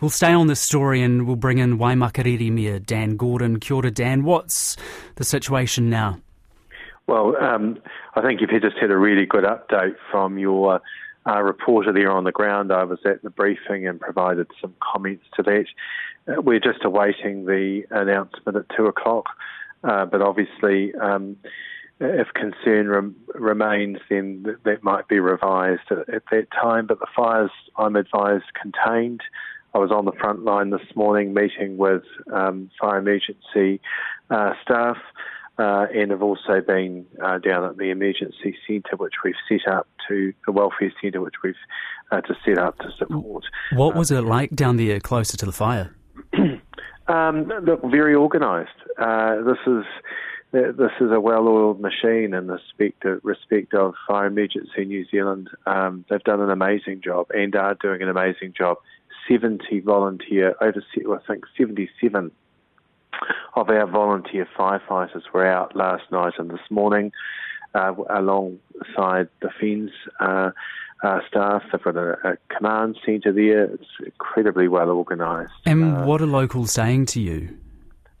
We'll stay on this story and we'll bring in Waimakariri Mayor Dan Gordon. Kia ora, Dan. What's the situation now? Well, um, I think you've just had a really good update from your uh, reporter there on the ground. I was at the briefing and provided some comments to that. Uh, we're just awaiting the announcement at two o'clock, uh, but obviously, um, if concern rem- remains, then th- that might be revised at, at that time. But the fires, I'm advised, contained. I was on the front line this morning meeting with um, fire emergency uh, staff. Uh, and have also been uh, down at the emergency centre, which we've set up to the welfare centre, which we've uh, to set up to support. What was it like down there, closer to the fire? um, look, very organised. Uh, this is this is a well-oiled machine in respect of, respect of Fire Emergency New Zealand. Um, they've done an amazing job and are doing an amazing job 70 volunteer, over, I think 77 of our volunteer firefighters were out last night and this morning uh, alongside the FENZ uh, uh, staff. They've got a, a command centre there. It's incredibly well organised. And uh, what are locals saying to you?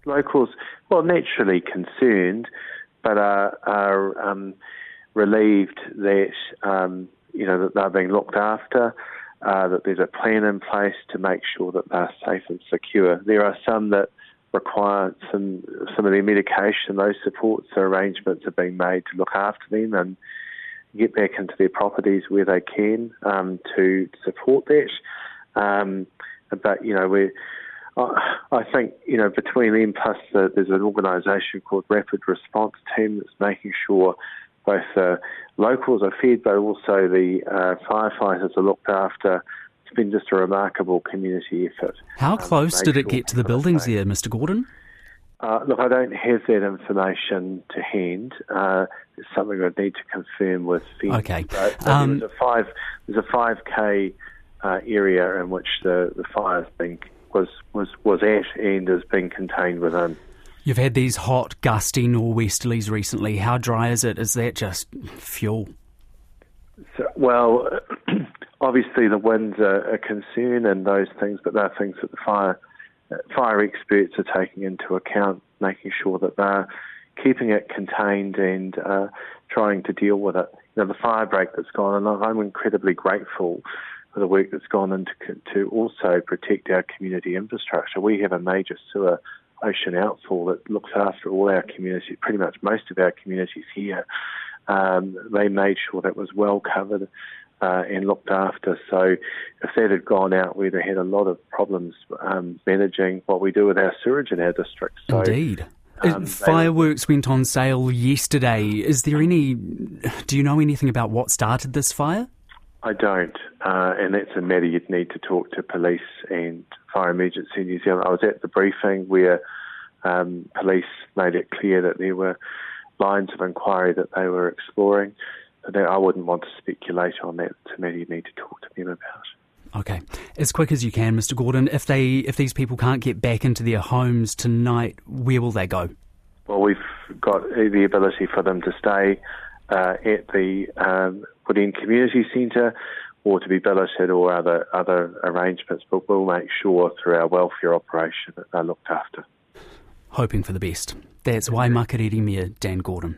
Locals, well, naturally concerned, but are, are um, relieved that um, you know that they're being looked after uh, that there's a plan in place to make sure that they're safe and secure. There are some that require some some of their medication, those supports or arrangements are being made to look after them and get back into their properties where they can um, to support that. Um, but you know, we I think you know between them plus there's an organisation called Rapid Response Team that's making sure both the locals are fed, but also the uh, firefighters are looked after. It's been just a remarkable community effort. How um, close did it get to the buildings there, Mr. Gordon? Uh, look, I don't have that information to hand. Uh, it's something I'd need to confirm with FENZ. Okay. But, um, there's a five there's a five k uh, area in which the the fire's been was was was at and has been contained within. You've had these hot, gusty nor'westerlies recently. How dry is it? Is that just fuel? So, well, obviously the winds are a concern and those things, but they're things that the fire fire experts are taking into account, making sure that they're keeping it contained and uh, trying to deal with it. You know, the fire break that's gone, and I'm incredibly grateful for the work that's gone into to also protect our community infrastructure. We have a major sewer ocean outfall that looks after all our communities, pretty much most of our communities here. Um, they made sure that was well covered uh, and looked after. So if that had gone out, we'd have had a lot of problems um, managing what we do with our sewage in our district. So, Indeed. Um, Fireworks went on sale yesterday. Is there any? Do you know anything about what started this fire? I don't, uh, and that's a matter you'd need to talk to police and fire emergency New Zealand. I was at the briefing where um, police made it clear that there were lines of inquiry that they were exploring. But I wouldn't want to speculate on that. It's a matter you need to talk to them about. Okay, as quick as you can, Mr. Gordon. If they if these people can't get back into their homes tonight, where will they go? Well, we've got the ability for them to stay uh, at the um, Woodend Community Centre or to be billeted or other other arrangements, but we'll make sure through our welfare operation that they're looked after. Hoping for the best. That's Waimakariri Mayor Dan Gordon.